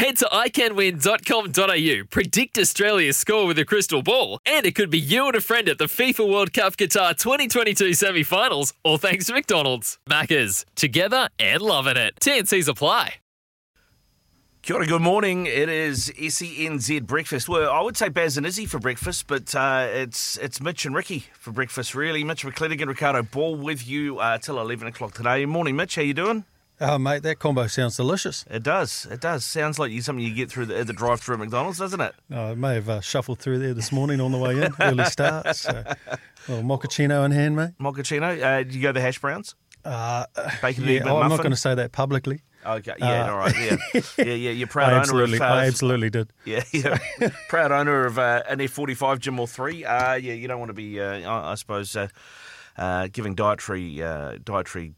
Head to iCanWin.com.au, predict Australia's score with a crystal ball, and it could be you and a friend at the FIFA World Cup Qatar 2022 semi finals, all thanks to McDonald's. Maccas, together and loving it. TNC's apply. Kia ora, good morning. It is SENZ breakfast. Well, I would say Baz and Izzy for breakfast, but uh, it's it's Mitch and Ricky for breakfast, really. Mitch McClenaghan, Ricardo Ball with you uh, till 11 o'clock today. Morning, Mitch. How you doing? Oh, mate, that combo sounds delicious. It does. It does. Sounds like you, something you get through the, the drive-through at McDonald's, doesn't it? Oh, I may have uh, shuffled through there this morning on the way in, early start. So, a little mochaccino in hand, mate. Mochaccino. Uh, did you go the hash browns? Uh, Bacon yeah, oh, I'm not going to say that publicly. Okay, yeah, Uh, all right, yeah, yeah, yeah. You're proud owner of. Uh, I absolutely did. Yeah, yeah. proud owner of uh, an F45 Gym or three. Uh, yeah, you don't want to be, uh, I, I suppose, uh, uh, giving dietary uh, dietary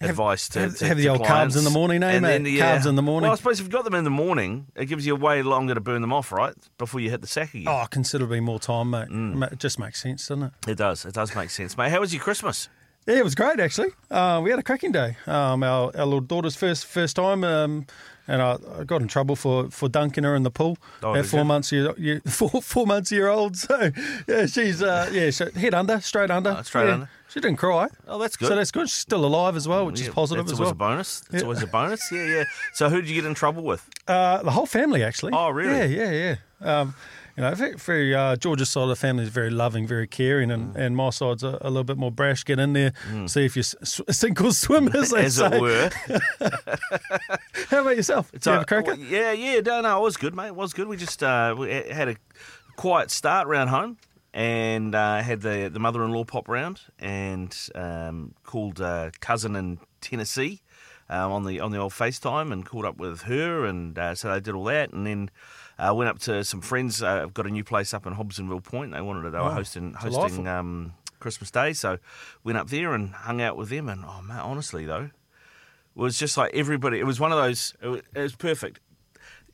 advice to have- to- have the to old carbs in the morning, eh, And mate? then, Carbs in the morning. Well, I suppose if you've got them in the morning, it gives you a way longer to burn them off, right? Before you hit the sack again. Oh, considerably more time, mate. Mm. It just makes sense, doesn't it? It does. It does make sense, mate. How was your Christmas? Yeah, it was great actually. Uh, we had a cracking day. Um, our, our little daughter's first first time, um, and I, I got in trouble for, for dunking her in the pool Oh, at four you? months year, year four four months year old. So yeah, she's uh, yeah so head under, straight under, Oh, straight Yeah. under. She didn't cry. Oh, that's good. So that's good. She's still alive as well, which Yeah, is positive as always a bonus. It's Yeah. always a bonus. Yeah, yeah. So who did you get in trouble with? Uh, the whole family actually. Oh, really? Yeah, yeah, yeah. Um, you know, very, very uh, George's side of the family is very loving, very caring, and, Mm. and my side's a, a little bit more brash. Get in there, see if you s- s- sink or swim, as they As say. it were. How about yourself? Did you have a cracker? well, yeah, yeah. No, no, it was good, mate. It was good. We just uh, we had a quiet start round home and uh, had the, the mother-in-law pop round and um, called uh, cousin in Tennessee um, on the on the old FaceTime and called up with her and uh, so they did all that and then uh, went up to some friends. Uh, I've got a new place up in Hobsonville Point. They wanted to. They were Oh, hosting hosting um, Christmas Day, so went up there and hung out with them. And oh man, honestly though, it was just like everybody. It was one of those. It was, it was perfect.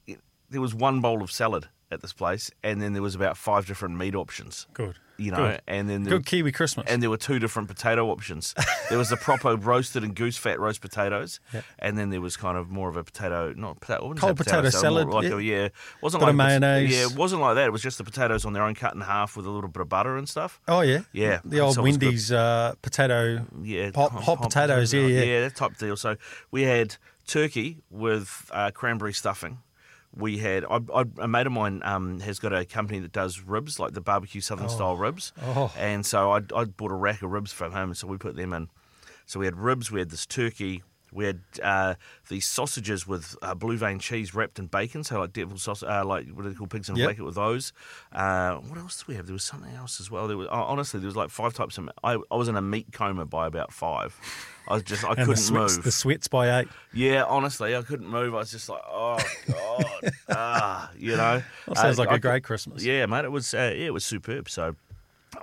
It- there was one bowl of salad at this place, and then there was about five different meat options. Good. You know, Good. and then there, Good Kiwi Christmas. and there were two different potato options. there was the proper roasted and goose fat roast potatoes, and then there was kind of more of a potato, not potato, I wouldn't Cold potato salad, salad, like yeah. a, yeah, wasn't Bit like of mayonnaise. Yeah, it wasn't like that. It was just the potatoes on their own, cut in half with a little bit of butter and stuff. oh yeah, Yeah, The old so it was good. Wendy's uh, potato. Yeah, hot, hot, potatoes. Yeah, yeah. yeah, that type deal. So we had turkey with uh, cranberry stuffing. We had I, I, a mate of mine um, has got a company that does ribs, like the barbecue southern style ribs, Oh. and so I I bought a rack of ribs from home, so we put them in. So we had ribs, we had this turkey, we had uh, these sausages with uh, blue vein cheese wrapped in bacon, so like devil sausage, uh, like what do they call pigs in a Yep. blanket with those. Uh, what else did we have? There was something else as well. There was honestly there was like five types of. I, I was in a meat coma by about five. I was just I And couldn't the sweats, move. the sweats by eight. Yeah, honestly, I couldn't move. I was just like, oh god, ah, you know. That sounds Uh, like I a great Christmas. Yeah, mate, it was. Uh, yeah, it was superb. So.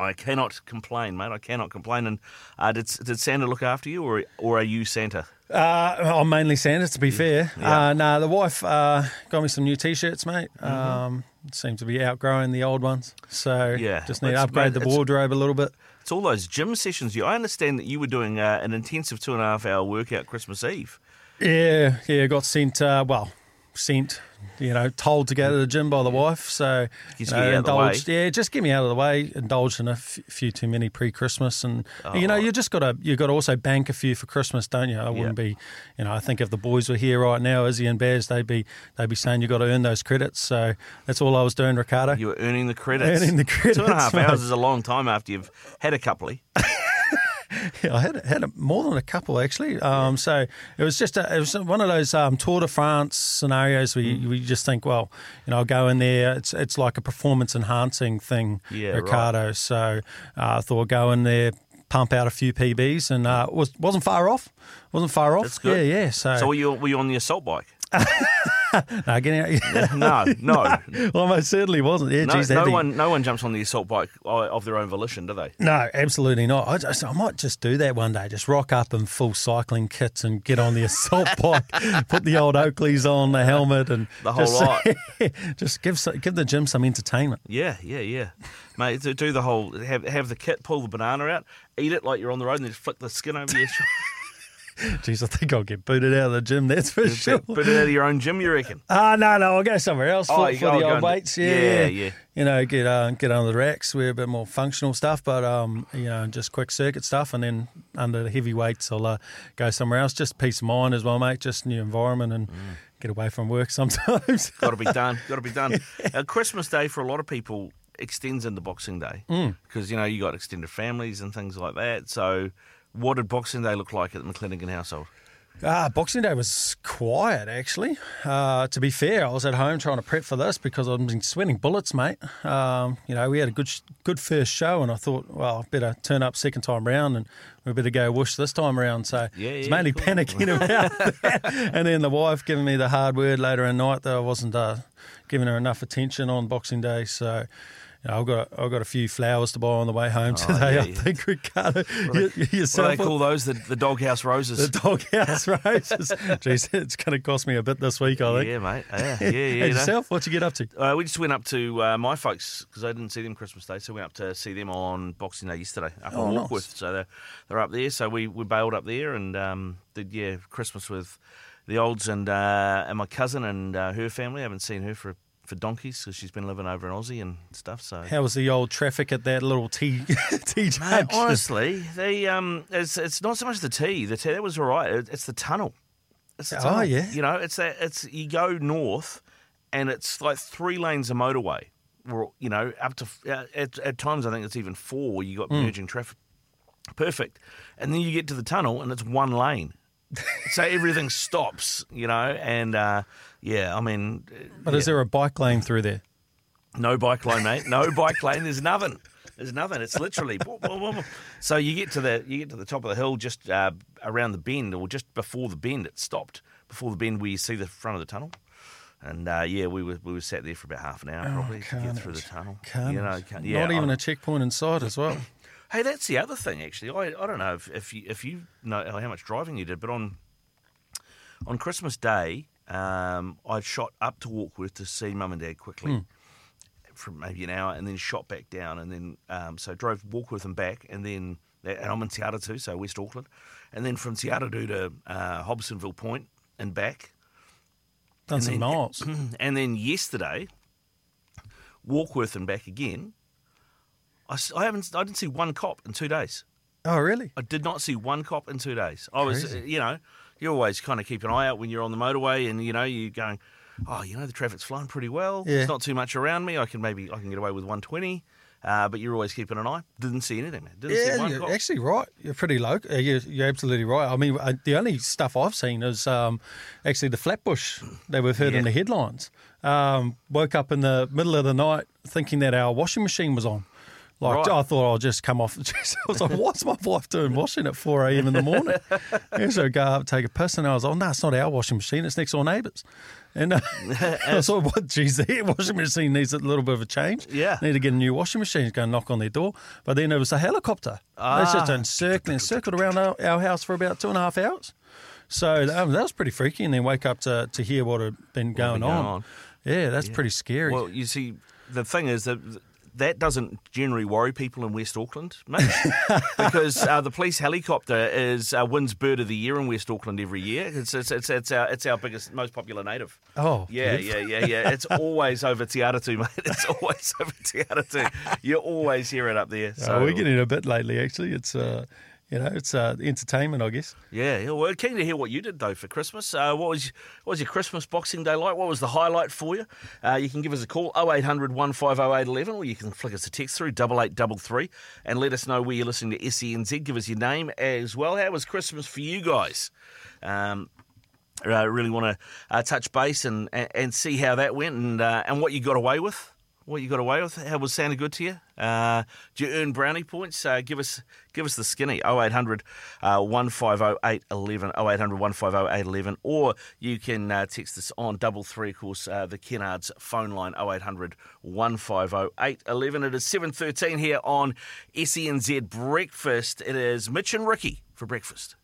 I cannot complain, mate. I cannot complain. And uh, did did Santa look after you, or or are you Santa? Uh, I'm mainly Santa, to be fair. Yeah. Uh, nah, the wife uh, got me some new T-shirts, mate. Mm-hmm. Um, seem to be outgrowing the old ones, so Yeah. just need to upgrade mate, the wardrobe a little bit. It's all those gym sessions. You, I understand that you were doing uh, an intensive two and a half hour workout Christmas Eve. Yeah, yeah. Got sent. Uh, well, sent, you know, told to go to the gym by the wife. So, you know, you out of the way. indulged, yeah, just get me out of the way. Indulged in a f- few too many pre-Christmas, and oh, you know, you just got to you got to also bank a few for Christmas, don't you? I wouldn't be, you know, I think if the boys were here right now, Izzy and Baz, they'd be they'd be saying you got to earn those credits. So that's all I was doing, Ricardo. You were earning the credits. Earning the Two and credits, half mate. hours is a long time after you've had a couple. Yeah, I had had a, more than a couple actually. Um, so it was just a, it was one of those um, Tour de France scenarios where Mm. you, you just think, well, you know, I'll go in there. It's it's like a performance enhancing thing, Yeah, Ricardo. So uh, I thought go in there. Pump out a few PBs and uh, was wasn't far off. Wasn't far off. That's good. Yeah, yeah. So, So were you were you on the assault bike? no, getting out, No, no. well, most certainly wasn't. Yeah, No, geez, no one, no one jumps on the assault bike uh, of their own volition, do they? No, absolutely not. I, just, I might just do that one day. Just rock up in full cycling kits and get on the assault bike, put the old Oakleys on, the helmet, and The whole just, lot. just give give the gym some entertainment. Yeah, yeah, yeah, mate. Do, the whole have have the kit, pull the banana out, eat it like you're on the road, and then just flick the skin over your shoulder. Jeez, I think I'll get booted out of the gym. That's for sure. Put it out of your own gym, you reckon? Ah, no, no, I'll go somewhere else Oh, for, the old weights. Yeah, yeah, yeah, yeah. You know, get uh, get under the racks, wear a bit more functional stuff, but um, you know, just quick circuit stuff, and then under the heavy weights, I'll uh, go somewhere else. Just peace of mind as well, mate. Just new environment and get away from work sometimes. Got to be done. Got to be done. Uh, Christmas Day for a lot of people extends into Boxing Day Mm. because you know you got extended families and things like that. So, what did Boxing Day look like at the McClenaghan household? Ah, Boxing Day was quiet, actually. Uh, to be fair, I was at home trying to prep for this because I've been sweating bullets, mate. Um, you know, we had a good good first show, and I thought, well, I better turn up second time round, and we better go whoosh this time round. So Yeah, it's yeah, mainly cool. panicking about that. And then the wife giving me the hard word later in the night that I wasn't uh, giving her enough attention on Boxing Day. So. You know, I've got I've got a few flowers to buy on the way home today. Oh, yeah, I yeah. think Ricardo, you, What do they call those? The, the doghouse roses. The doghouse roses. Jeez, it's going to cost me a bit this week, I think. yeah, mate. Yeah, yeah, yeah. and know. yourself, what you get up to? Uh, we just went up to uh, my folks because I didn't see them Christmas Day, so we went up to see them on Boxing Day yesterday up Oh, in nice. So they're, they're up there. So we, we bailed up there and um, did yeah Christmas with the olds and uh, and my cousin and uh, her family. I haven't seen her for for donkeys because she's been living over in Aussie and stuff. So How was the old traffic at that little T T Mate, honestly, they um, it's it's not so much the tea. The tea that was all right. It, it's the tunnel. It's the Oh, yeah. You know, it's that it's you go north, and it's like three lanes of motorway. Or you know, up to uh, at, at times I think it's even four. You got Hmm. merging traffic. Perfect, and then you get to the tunnel and it's one lane. so everything stops, you know, and uh, yeah, I mean, But is there a bike lane through there? no bike lane, mate. No bike lane. There's nothing. There's nothing. It's literally. so you get to the you get to the top of the hill, just uh, around the bend, or just before the bend. It stopped before the bend where you see the front of the tunnel. And uh, yeah, we were we were sat there for about half an hour probably to get through the tunnel. Oh, Carnage. You know, can't- yeah, Not even a checkpoint in sight as well. Hey, that's the other thing. Actually, I, I don't know if, if you if you know how much driving you did, but on on Christmas Day, um, I shot up to Warkworth to see Mum and Dad quickly for maybe an hour, and then shot back down, and then um, so drove Warkworth and back, and then and I'm in Te Atatū, so West Auckland, and then from Te Atatū to uh, Hobsonville Point and back, Done And some then- miles. and then yesterday, Warkworth and back again. I, I haven't I didn't see one cop in two days. Oh, really? I did not see one cop in two days. I was, Crazy. you know, you always kind of keep an eye out when you're on the motorway, and you know you're going, oh, you know, the traffic's flowing pretty well. Yeah. There's not too much around me. I can maybe I can get away with 120. Uh, but you're always keeping an eye. Didn't see anything, man. Didn't see Yeah, one you're cop. actually right. You're pretty low. uh, You're, you're absolutely right. I mean, uh, the only stuff I've seen is um, actually the Flatbush that we've heard in the headlines. Um, woke up in the middle of the night thinking that our washing machine was on. Like Right. I thought I'll just come off. I was like, "What's my wife doing washing at four a.m. in the morning?" yeah, so I go up, take a piss, and I was like, "Oh no, it's not our washing machine. It's next door neighbours." And uh, I was like, "What? Geez, their washing machine needs a little bit of a change. Yeah. need to get a new washing machine. Go and knock on their door." But then it was a helicopter. Ah. They just encircled, encircled around our, our house for about two and a half hours. So um, that was pretty freaky. And then wake up to, to hear what had been going, going on. on. Yeah, that's pretty scary. Well, you see, the thing is that that doesn't generally worry people in West Auckland, mate, because uh, the police helicopter is uh, wins Bird of the Year in West Auckland every year. It's it's it's, it's our it's our biggest, most popular native. Oh, yeah, yeah, yeah, yeah. It's always over Te Atatū, mate. It's always over Te Atatū. You always hear it up there. So oh, we're getting a bit lately. Actually, it's. Uh, you know, it's uh, entertainment, I guess. Yeah. Well, keen to hear what you did though for Christmas. Uh, what was what was your Christmas Boxing Day like? What was the highlight for you? Uh, you can give us a call 0800 150 or you can flick us a text through double eight double three and let us know where you're listening to SENZ. Give us your name as well. How was Christmas for you guys? Um, I really want to uh, touch base and, and, and see how that went and uh, and what you got away with what you got away with? How was Santa good to you? Uh, do you earn brownie points? Uh, give us give us the skinny 0800 uh, 150 811 0800 150 811 or you can uh, text us on double three of course uh, the Kennards phone line 0800 150 811 it is 7.13 here on SENZ Breakfast it is Mitch and Ricky for breakfast